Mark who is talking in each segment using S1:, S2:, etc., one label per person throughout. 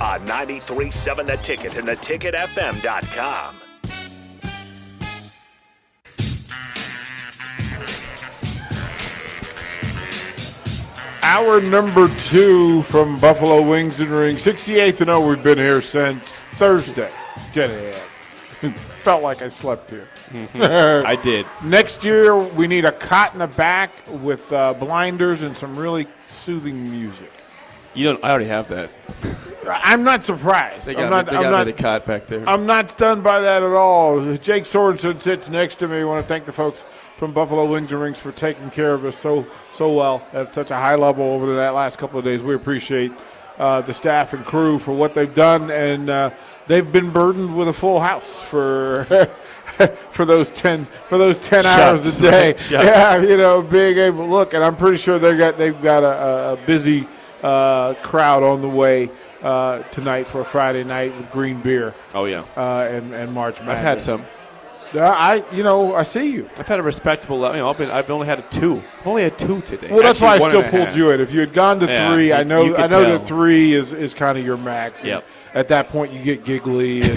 S1: On 93.7 The Ticket and theticketfm.com.
S2: Hour number two from Buffalo Wings and Rings. 68th and 0. We've been here since Thursday. 10 a.m. Felt like I slept here.
S3: I did.
S2: Next year, we need a cot in the back with uh, blinders and some really soothing music.
S3: You don't. I already have that.
S2: I'm not surprised.
S3: They
S2: I'm
S3: got,
S2: not,
S3: me, they
S2: I'm
S3: got
S2: not,
S3: me the cot back there.
S2: I'm not stunned by that at all. Jake Sorensen sits next to me. I want to thank the folks from Buffalo Wings and Rings for taking care of us so so well at such a high level over that last couple of days. We appreciate uh, the staff and crew for what they've done, and uh, they've been burdened with a full house for. for those ten for those ten hours a day,
S3: right?
S2: Yeah, you know, being able to look, and I'm pretty sure they got they've got a, a busy uh, crowd on the way uh, tonight for a Friday night with green beer
S3: oh yeah,
S2: uh, and, and March Madness.
S3: I've had some.
S2: I, you know, I see you.
S3: I've had a respectable. level. You know, I've, been, I've only had a two. I've only had two today.
S2: Well, that's
S3: Actually,
S2: why I still pulled you in. If you had gone to
S3: Yeah,
S2: three,
S3: you-
S2: I know, I know
S3: tell.
S2: that three is, is kind of your max.
S3: Yep.
S2: At that point, you get giggly.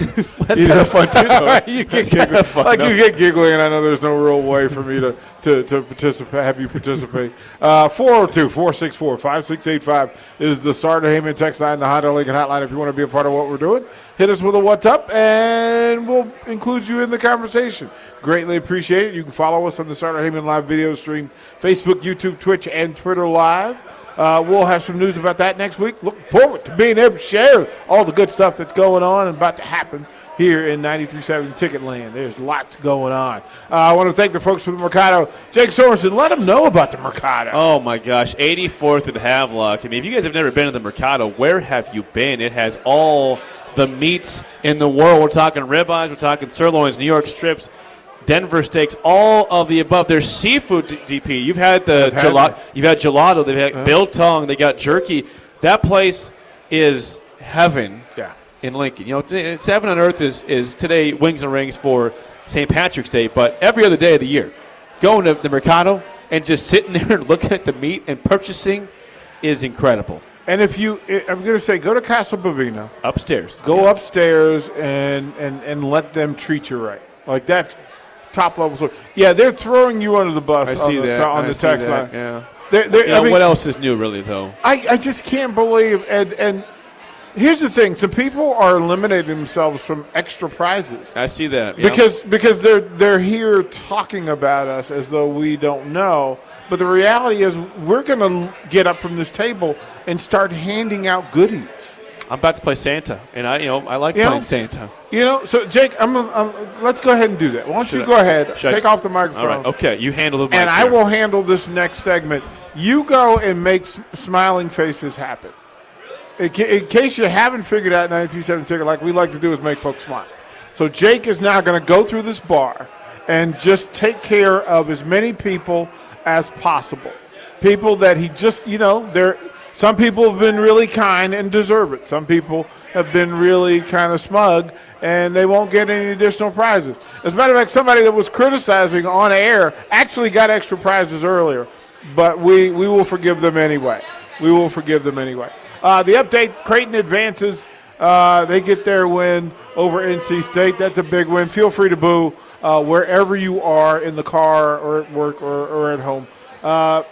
S2: And,
S3: That's
S2: you
S3: kind of fun too.
S2: You get giggly.
S3: fun,
S2: like
S3: though.
S2: you get giggly, and I know there's no real way for me to to, to participate, have you participate. Uh, 402 464 5685 is the Starter Heyman text line, the Honda Lincoln hotline. If you want to be a part of what we're doing, hit us with a what's up, and we'll include you in the conversation. Greatly appreciate it. You can follow us on the Starter Heyman live video stream, Facebook, YouTube, Twitch, and Twitter live. Uh, we'll have some news about that next week. Look forward to being able to share all the good stuff that's going on and about to happen here in 93.7 Ticket Land. There's lots going on. Uh, I want to thank the folks from the Mercado. Jake Sorensen, let them know about the Mercado.
S3: Oh my gosh, 84th and Havelock. I mean, if you guys have never been to the Mercado, where have you been? It has all the meats in the world. We're talking ribeyes, we're talking sirloins, New York strips, Denver steaks, all of the above. There's seafood, DP. You've had the
S2: had
S3: gelato. You've had gelato. They've had biltong. They got jerky. That place is heaven
S2: Yeah.
S3: in Lincoln. You know, t- uh, Seven on Earth is, is today Wings and Rings for St. Patrick's Day, but every other day of the year, going to the Mercado and just sitting there and looking at the meat and purchasing is incredible.
S2: And if you, eh, I'm going to say, go to Casa Bovino,
S3: Upstairs,
S2: go upstairs, and, and, and let them treat you right. Like that's top level. So, yeah, they're throwing you under the bus
S3: I see
S2: on the,
S3: that
S2: on
S3: I
S2: the text
S3: that,
S2: line.
S3: Yeah.
S2: They're, they're,
S3: You know,
S2: I mean,
S3: what else is new, really, though?
S2: I, I just can't believe and and here's the thing some people are eliminating themselves from extra prizes
S3: I see that yeah.
S2: because because they're they're here talking about us as though we don't know but the reality is we're going to get up from this table and start handing out goodies
S3: I'm about to play Santa, and I, you know, I like
S2: You know?
S3: playing Santa.
S2: you know so jake i'm, I'm let's go ahead and do that why don't
S3: Should
S2: you
S3: I-
S2: go ahead
S3: should I-
S2: take off the microphone
S3: All right, okay, you handle the
S2: and I
S3: here.
S2: will handle this next segment. You go and make smiling faces happen. In, in case you haven't figured out 937 ticket, like we like to do is make folks smile. So Jake is now going to go through this bar and just take care of as many people as possible. People that he just, you know, they're some people have been really kind and deserve it. Some people have been really kind of smug and they won't get any additional prizes. As a matter of fact, somebody that was criticizing on air actually got extra prizes earlier, but we, we will forgive them anyway. We will forgive them anyway. Uh, the update Creighton advances. Uh, they get their win over NC State. That's a big win. Feel free to boo uh, wherever you are in the car or at work or, or at home. Uh,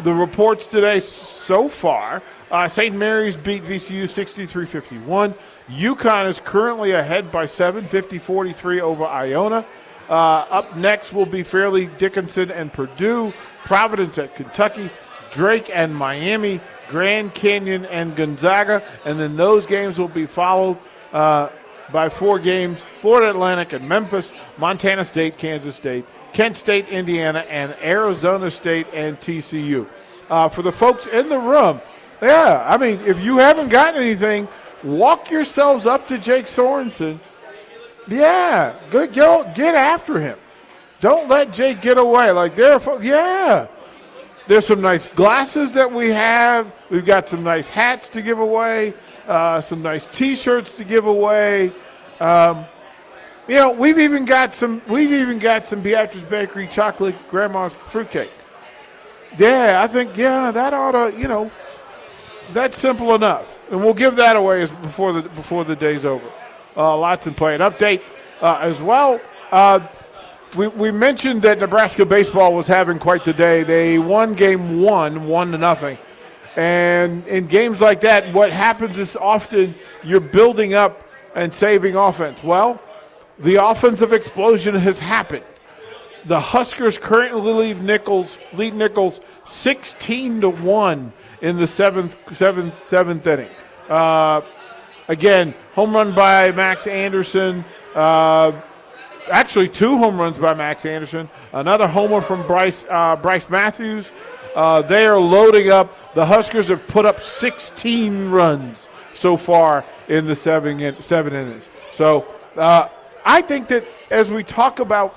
S2: the reports today so far uh, St. Mary's beat VCU 63 51. UConn is currently ahead by 7, 50 43 over Iona. Uh, up next will be Fairleigh Dickinson and Purdue, Providence at Kentucky, Drake and Miami, Grand Canyon and Gonzaga, and then those games will be followed uh, by four games Florida Atlantic and Memphis, Montana State, Kansas State, Kent State, Indiana, and Arizona State and TCU. Uh, for the folks in the room, yeah, I mean, if you haven't gotten anything, walk yourselves up to Jake Sorensen. Yeah, good, get, get after him. Don't let Jake get away. Like there, yeah. There's some nice glasses that we have. We've got some nice hats to give away. Uh, some nice T-shirts to give away. Um, you know, we've even got some. We've even got some Beatrice Bakery chocolate grandma's fruitcake. Yeah, I think yeah, that ought to. You know, that's simple enough, and we'll give that away before the before the day's over. Uh, lots in play. An update uh, as well. Uh, we, we mentioned that Nebraska baseball was having quite the day. They won game one, one to nothing. And in games like that, what happens is often you're building up and saving offense. Well, the offensive explosion has happened. The Huskers currently lead Nicholls lead Nicholls 16 to one in the seventh seventh seventh inning. Uh, again, home run by Max Anderson. Uh, actually, two home runs by Max Anderson. Another homer from Brice uh, Brice Matthews. Uh, they are loading up. The Huskers have put up 16 runs so far in the seven in, seven innings. So uh, I think that as we talk about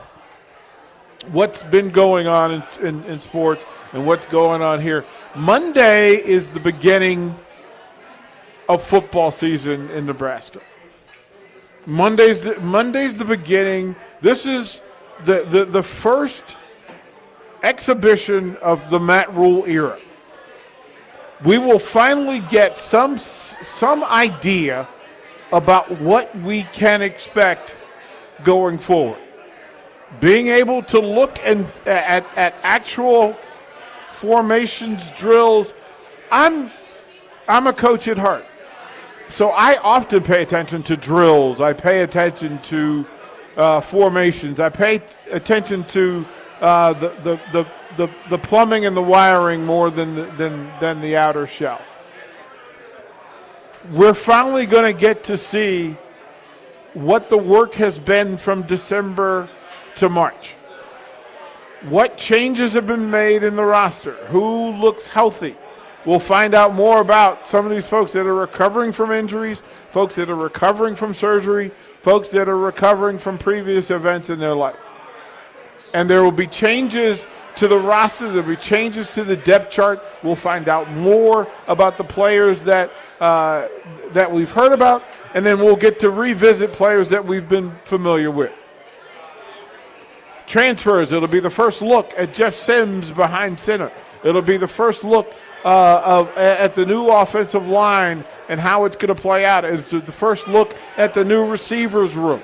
S2: what's been going on in, in, in sports and what's going on here. Monday is the beginning of football season in Nebraska. Monday's the, Monday's the beginning. This is the, the, the first exhibition of the Matt Rhule era. We will finally get some some idea about what we can expect going forward being able to look and at, at actual formations, drills. I'm I'm a coach at heart. So I often pay attention to drills. I pay attention to uh, formations. I pay t- attention to uh, the, the, the, the, the plumbing and the wiring more than the, than, than the outer shell. We're finally going to get to see what the work has been from December to March. What changes have been made in the roster? Who looks healthy? We'll find out more about some of these folks that are recovering from injuries, folks that are recovering from surgery, folks that are recovering from previous events in their life. And there will be changes to the roster, there will be changes to the depth chart. We'll find out more about the players that, uh, that we've heard about, and then we'll get to revisit players that we've been familiar with transfers. It'll be the first look at Jeff Sims behind center. It'll be the first look uh, of, at the new offensive line and how it's going to play out. It's the first look at the new receivers room.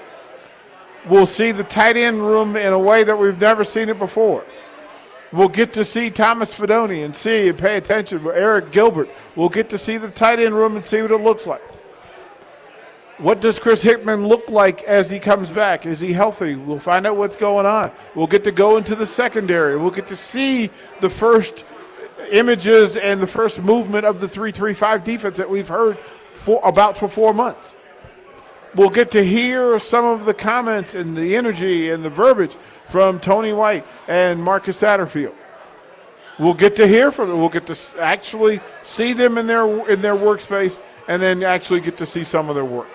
S2: We'll see the tight end room in a way that we've never seen it before. We'll get to see Thomas Fidone and see and pay attention. Arik Gilbert. We'll get to see the tight end room and see what it looks like. What does Chris Hickman look like as he comes back? Is he healthy? We'll find out what's going on. We'll get to go into the secondary. We'll get to see the first images and the first movement of the 335 defense that we've heard for, about for four months. We'll get to hear some of the comments and the energy and the verbiage from Tony White and Marcus Satterfield. We'll get to hear from them. We'll get to actually see them in their in their workspace and then actually get to see some of their work.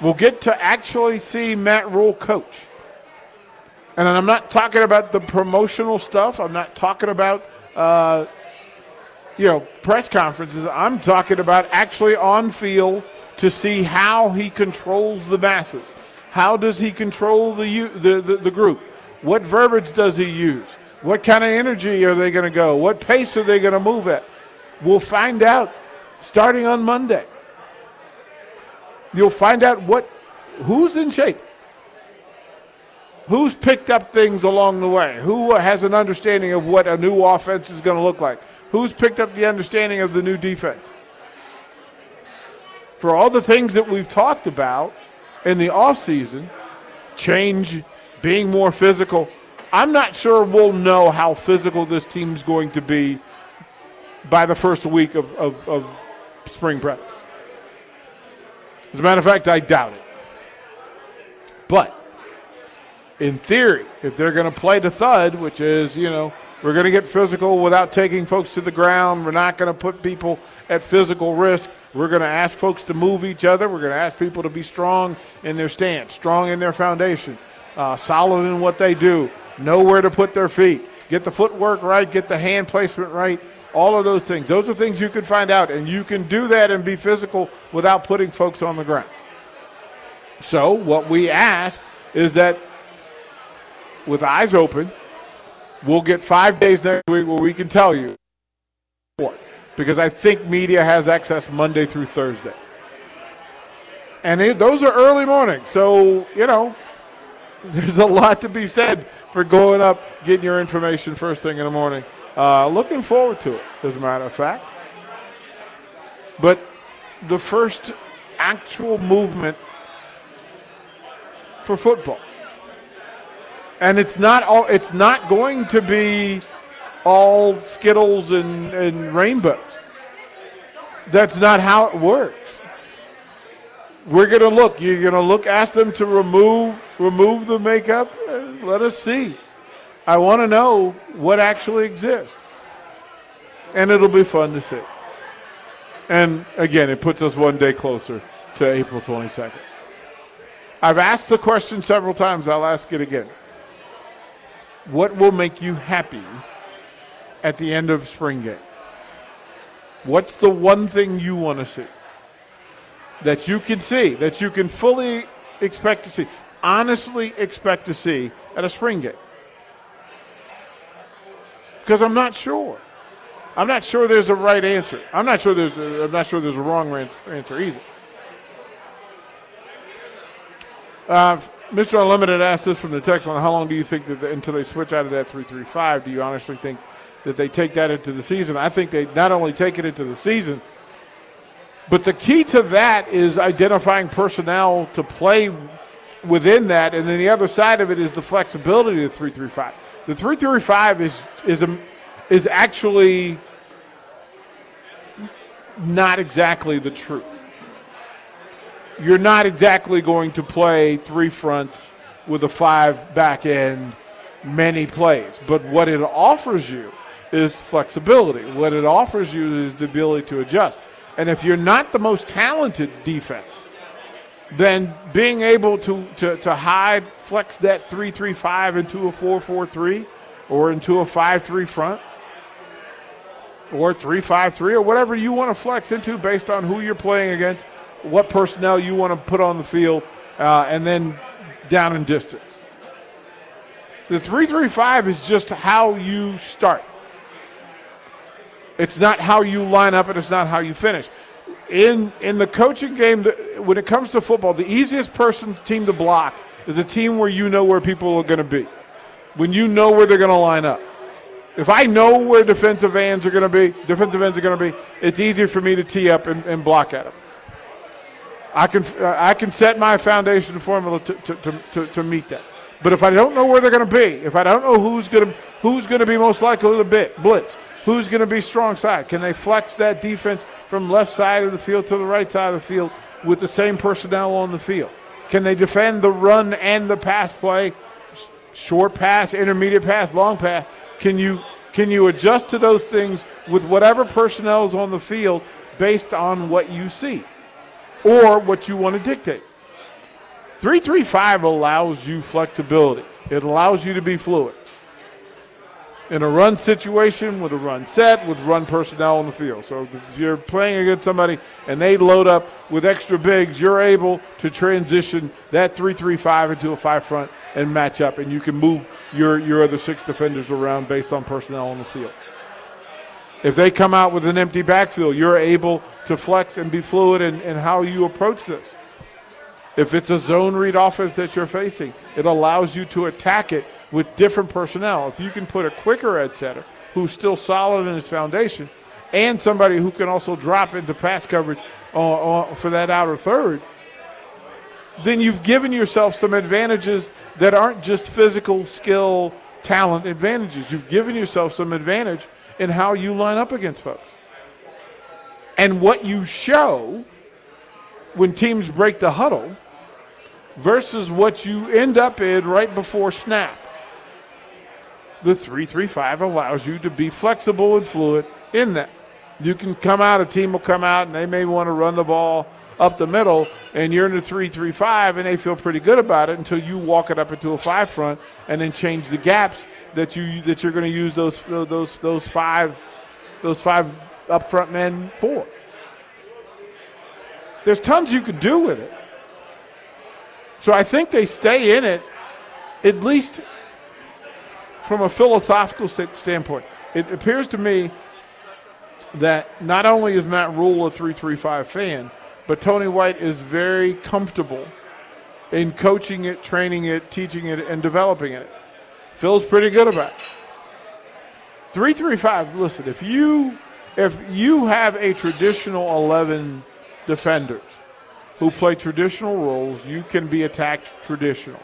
S2: We'll get to actually see Matt Rhule coach. And I'm not talking about the promotional stuff. I'm not talking about, uh, you know, press conferences. I'm talking about actually on field to see how he controls the masses. How does he control the, the, the, the group? What verbiage does he use? What kind of energy are they going to go? What pace are they going to move at? We'll find out starting on Monday. You'll find out what who's in shape. Who's picked up things along the way? Who uh, has an understanding of what a new offense is going to look like? Who's picked up the understanding of the new defense? For all the things that we've talked about in the offseason, change, being more physical, I'm not sure we'll know how physical this team's going to be by the first week of, of, of spring practice. As a matter of fact, I doubt it. But in theory, if they're going to play the thud, which is, you know, we're going to get physical without taking folks to the ground, we're not going to put people at physical risk, We're going to ask folks to move each other. We're going to ask people to be strong in their stance, strong in their foundation, uh, solid in what they do, know where to put their feet, get the footwork right, get the hand placement right, all of those things. Those are things you can find out, and you can do that and be physical without putting folks on the ground. So, what we ask is that with eyes open, we'll get five days next week where we can tell you because I think media has access Monday through Thursday. And they, those are early mornings. So, you know, there's a lot to be said for going up, getting your information first thing in the morning. Uh, looking forward to it, as a matter of fact. But the first actual movement for football. And it's not all it's not going to be all Skittles and, and rainbows. That's not how it works. We're going to look. You're going to look, ask them to remove remove the makeup. Let us see. I want to know what actually exists. And it'll be fun to see. And again, it puts us one day closer to April 22nd. I've asked the question several times. I'll ask it again. What will make you happy at the end of spring game? What's the one thing you want to see? That you can see, that you can fully expect to see, honestly expect to see at a spring game? Because I'm not sure. I'm not sure there's a right answer. I'm not sure there's a, I'm not sure there's a wrong answer either. Uh, Mr. Unlimited asked this from the text on how long do you think that the, until they switch out of that 335? Do you honestly think that they take that into the season? I think they not only take it into the season, but the key to that is identifying personnel to play within that, and then the other side of it is the flexibility of the 335. The 335 is is a, is actually not exactly the truth you're not exactly going to play three fronts with a five back end many plays. But what it offers you is flexibility. What it offers you is the ability to adjust. And if you're not the most talented defense, then being able to, to, to hide, flex that 3 3 5 into a 4 4 3 or into a 5 3 front or 3 5 3 or whatever you want to flex into based on who you're playing against what personnel you want to put on the field, uh, and then down in distance. The 335 is just how you start. It's not how you line up, and it's not how you finish. In in the coaching game, when it comes to football, the easiest person team to block is a team where you know where people are going to be, when you know where they're going to line up. If I know where defensive ends are going to be, defensive ends are going to be, it's easier for me to tee up and, and block at them. I can, uh, I can set my foundation formula to, to, to, to, meet that. But if I don't know where they're going to be, if I don't know who's going to who's going to be most likely to bit, blitz, who's going to be strong side, can they flex that defense from left side of the field to the right side of the field with the same personnel on the field? Can they defend the run and the pass play, short pass, intermediate pass, long pass? Can you can you adjust to those things with whatever personnel is on the field based on what you see? Or what you want to dictate. 335 allows you flexibility, it allows you to be fluid. In a run situation, with a run set, with run personnel on the field. So if you're playing against somebody and they load up with extra bigs, you're able to transition that 335 into a five front and match up, and you can move your, your other six defenders around based on personnel on the field. If they come out with an empty backfield, you're able to flex and be fluid in, in how you approach this. If it's a zone read offense that you're facing, it allows you to attack it with different personnel. If you can put a quicker edge setter who's still solid in his foundation and somebody who can also drop into pass coverage for that outer third, then you've given yourself some advantages that aren't just physical skill, talent advantages. You've given yourself some advantage – in how you line up against folks. And what you show when teams break the huddle versus what you end up in right before snap. The 335 allows you to be flexible and fluid in that. You can come out, a team will come out, and they may want to run the ball up the middle, and you're in the three-three-five, and they feel pretty good about it until you walk it up into a five front, and then change the gaps that you that you're going to use those those those five those five up front men for. There's tons you could do with it. So I think they stay in it, at least from a philosophical standpoint. It appears to me that not only is Matt Rhule a 335 fan, but Tony White is very comfortable in coaching it, training it, teaching it, and developing it. Feels pretty good about it. 335, listen, if you if you have a traditional 11 defenders who play traditional roles, you can be attacked traditionally.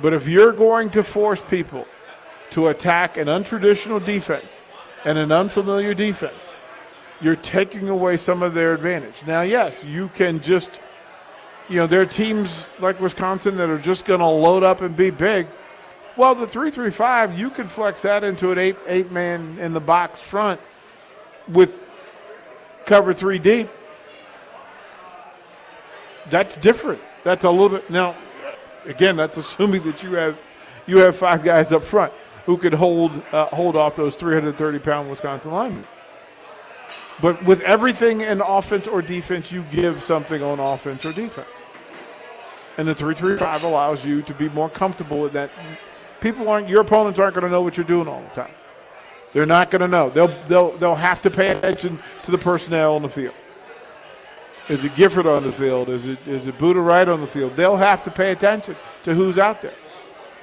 S2: But if you're going to force people to attack an untraditional defense and an unfamiliar defense, you're taking away some of their advantage. Now, yes, you can just, you know, there are teams like Wisconsin that are just going to load up and be big. Well, the 335, you can flex that into an eight, eight man in the box front with cover three deep. That's different. That's a little bit now. Again, that's assuming that you have you have five guys up front who could hold uh, hold off those 330 pound Wisconsin linemen. But with everything in offense or defense, you give something on offense or defense. And the 335 allows you to be more comfortable with that. People aren't, your opponents aren't going to know what you're doing all the time. They're not going to know. They'll, they'll, they'll have to pay attention to the personnel on the field. Is it Gifford on the field? Is it, is it Buddha Wright on the field? They'll have to pay attention to who's out there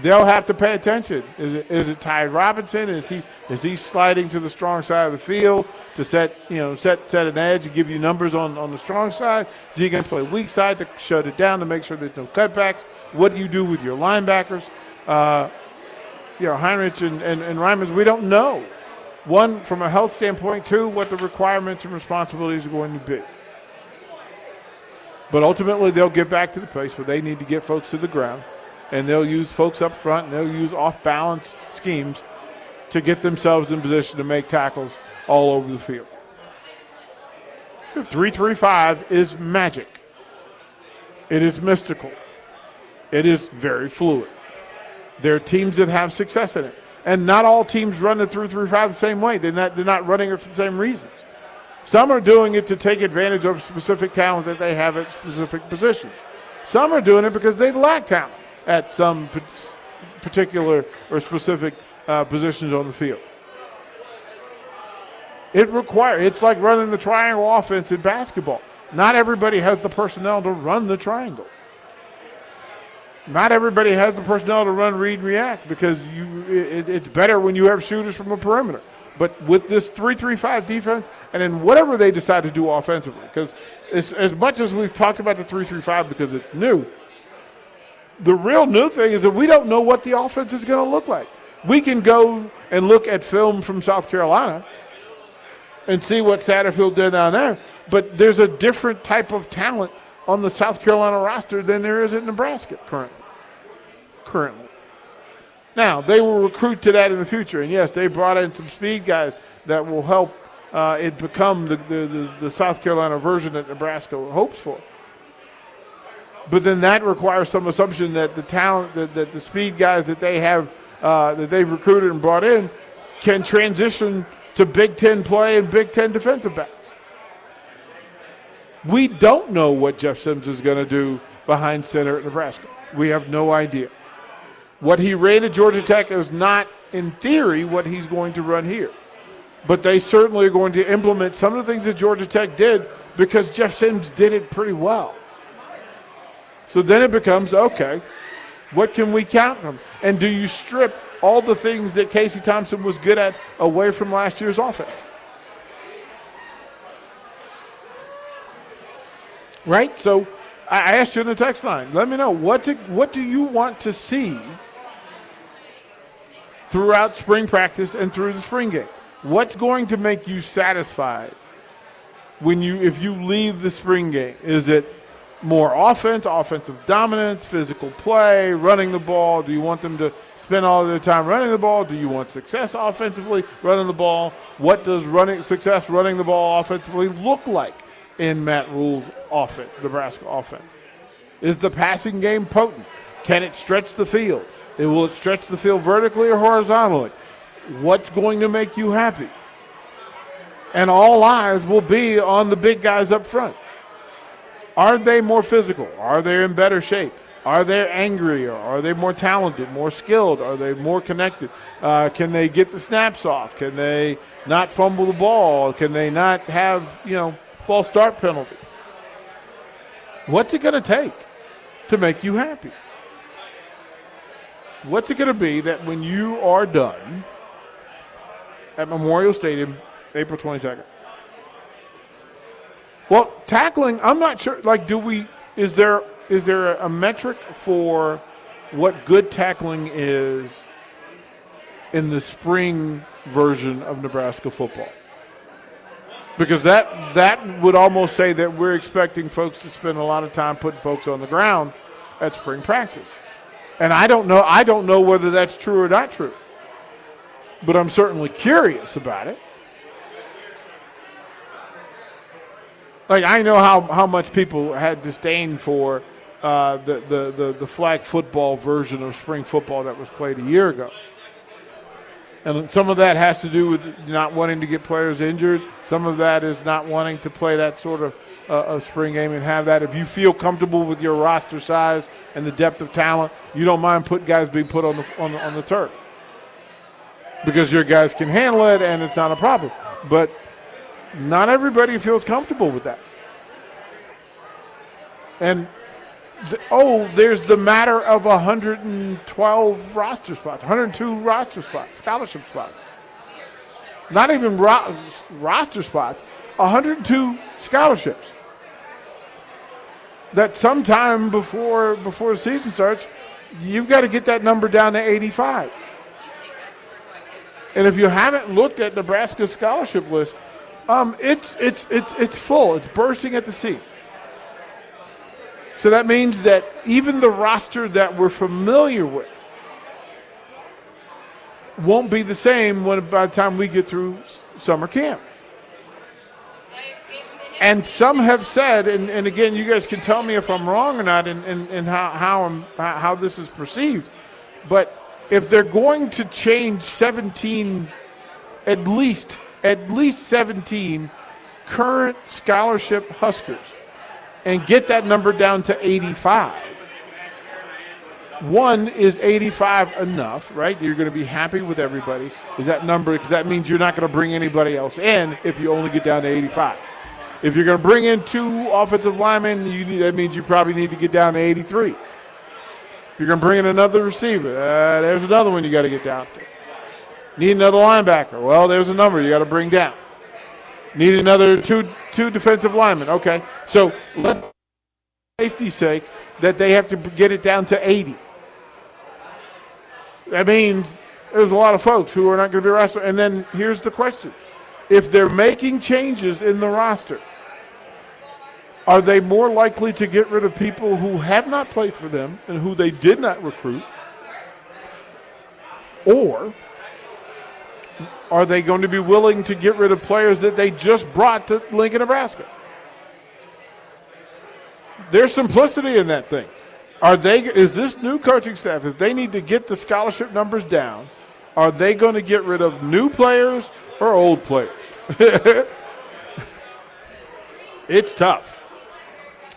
S2: they'll have to pay attention. Is it is it Ty Robinson? Is he is he sliding to the strong side of the field to set you know set set an edge and give you numbers on, on the strong side? Is he going to play weak side to shut it down to make sure there's no cutbacks? What do you do with your linebackers? Uh, you know Henrich and, and, and Rhymes, we don't know. One from a health standpoint, two what the requirements and responsibilities are going to be. But ultimately, they'll get back to the place where they need to get folks to the ground and they'll use folks up front and they'll use off balance schemes to get themselves in position to make tackles all over the field. The 335 is magic. It is mystical. It is very fluid. There are teams that have success in it. And not all teams run the 335 the same way. They're not, they're not running it for the same reasons. Some are doing it to take advantage of specific talent that they have at specific positions. Some are doing it because they lack talent at some particular or specific uh, positions on the field. It requires, it's like running the triangle offense in basketball. Not everybody has the personnel to run the triangle. Not everybody has the personnel to run read react because you, it, it's better when you have shooters from the perimeter. But with this 3 3 5 defense, and then whatever they decide to do offensively, because as much as we've talked about the 3 3 5 because it's new, the real new thing is that we don't know what the offense is going to look like. We can go and look at film from South Carolina and see what Satterfield did down there, but there's a different type of talent on the South Carolina roster than there is at Nebraska currently. Currently. Now, they will recruit to that in the future, and yes, they brought in some speed guys that will help uh, it become the, the, the, the South Carolina version that Nebraska hopes for. But then that requires some assumption that the talent, that, that the speed guys that they have, uh, that they've recruited and brought in, can transition to Big Ten play and Big Ten defensive backs. We don't know what Jeff Sims is going to do behind center at Nebraska. We have no idea. What he ran at Georgia Tech is not, in theory, what he's going to run here. But they certainly are going to implement some of the things that Georgia Tech did because Jeff Sims did it pretty well. So then it becomes okay, what can we count from? And do you strip all the things that Casey Thompson was good at away from last year's offense? Right? So I asked you in the text line. Let me know what to, what do you want to see throughout spring practice and through the spring game? What's going to make you satisfied when you if you leave the spring game? Is it more offense, offensive dominance, physical play, running the ball? Do you want them to spend all of their time running the ball? Do you want success offensively running the ball? What does running success running the ball offensively look like in Matt Rhule's offense, Nebraska offense? Is the passing game potent? Can it stretch the field? It, will it stretch the field vertically or horizontally? What's going to make you happy? And all eyes will be on the big guys up front. Are they more physical? Are they in better shape? Are they angrier? Are they more talented, more skilled? Are they more connected? Uh, can they get the snaps off? Can they not fumble the ball? Can they not have, you know, false start penalties? What's it going to take to make you happy? What's it going to be that when you are done at Memorial Stadium, April 22nd? Well, tackling, I'm not sure. Like, do we? Is there is there a metric for what good tackling is in the spring version of Nebraska football? Because that that would almost say that we're expecting folks to spend a lot of time putting folks on the ground at spring practice. And I don't know I don't know whether that's true or not true. But I'm certainly curious about it. Like I know how, how much people had disdain for uh, the, the, the, the flag football version of spring football that was played a year ago. And some of that has to do with not wanting to get players injured. Some of that is not wanting to play that sort of, uh, of spring game and have that. If you feel comfortable with your roster size and the depth of talent, you don't mind putting guys being put on the, on the, on the turf because your guys can handle it and it's not a problem. But not everybody feels comfortable with that. And the, oh, there's the matter of 112 roster spots, 102 roster spots, scholarship spots. Not even ro- roster spots, 102 scholarships. That sometime before before the season starts, you've got to get that number down to 85. And if you haven't looked at Nebraska's scholarship list, um, it's it's it's it's full. It's bursting at the seat. So that means that even the roster that we're familiar with won't be the same when by the time we get through summer camp. And some have said, and, and again, you guys can tell me if I'm wrong or not, and, and, and how how, I'm, how this is perceived. But if they're going to change 17, at least at least 17 current scholarship Huskers and get that number down to 85. One is 85 enough, right? You're going to be happy with everybody. Is that number? Because that means you're not going to bring anybody else in if you only get down to 85. If you're going to bring in two offensive linemen, need, that means you probably need to get down to 83. If you're going to bring in another receiver, uh, there's another one you got to get down to. Need another linebacker. Well, there's a number you got to bring down. Need another two two defensive linemen. Okay, so let's safety's sake that they have to get it down to 80. That means there's a lot of folks who are not going to be rostered. And then here's the question: If they're making changes in the roster, are they more likely to get rid of people who have not played for them and who they did not recruit, or are they going to be willing to get rid of players that they just brought to Lincoln, Nebraska? There's simplicity in that thing. Are they is this new coaching staff if they need to get the scholarship numbers down, are they going to get rid of new players or old players? it's tough.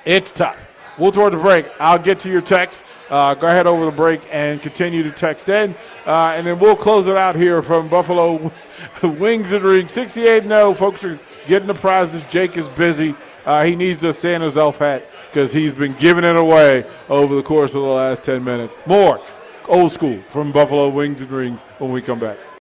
S2: It's tough. We'll throw the break. I'll get to your text. Uh, go ahead over the break and continue to text in. Uh, and then we'll close it out here from Buffalo Wings and Rings. 68 0. Folks are getting the prizes. Jake is busy. Uh, he needs a Santa's elf hat because he's been giving it away over the course of the last 10 minutes. More old school from Buffalo Wings and Rings when we come back.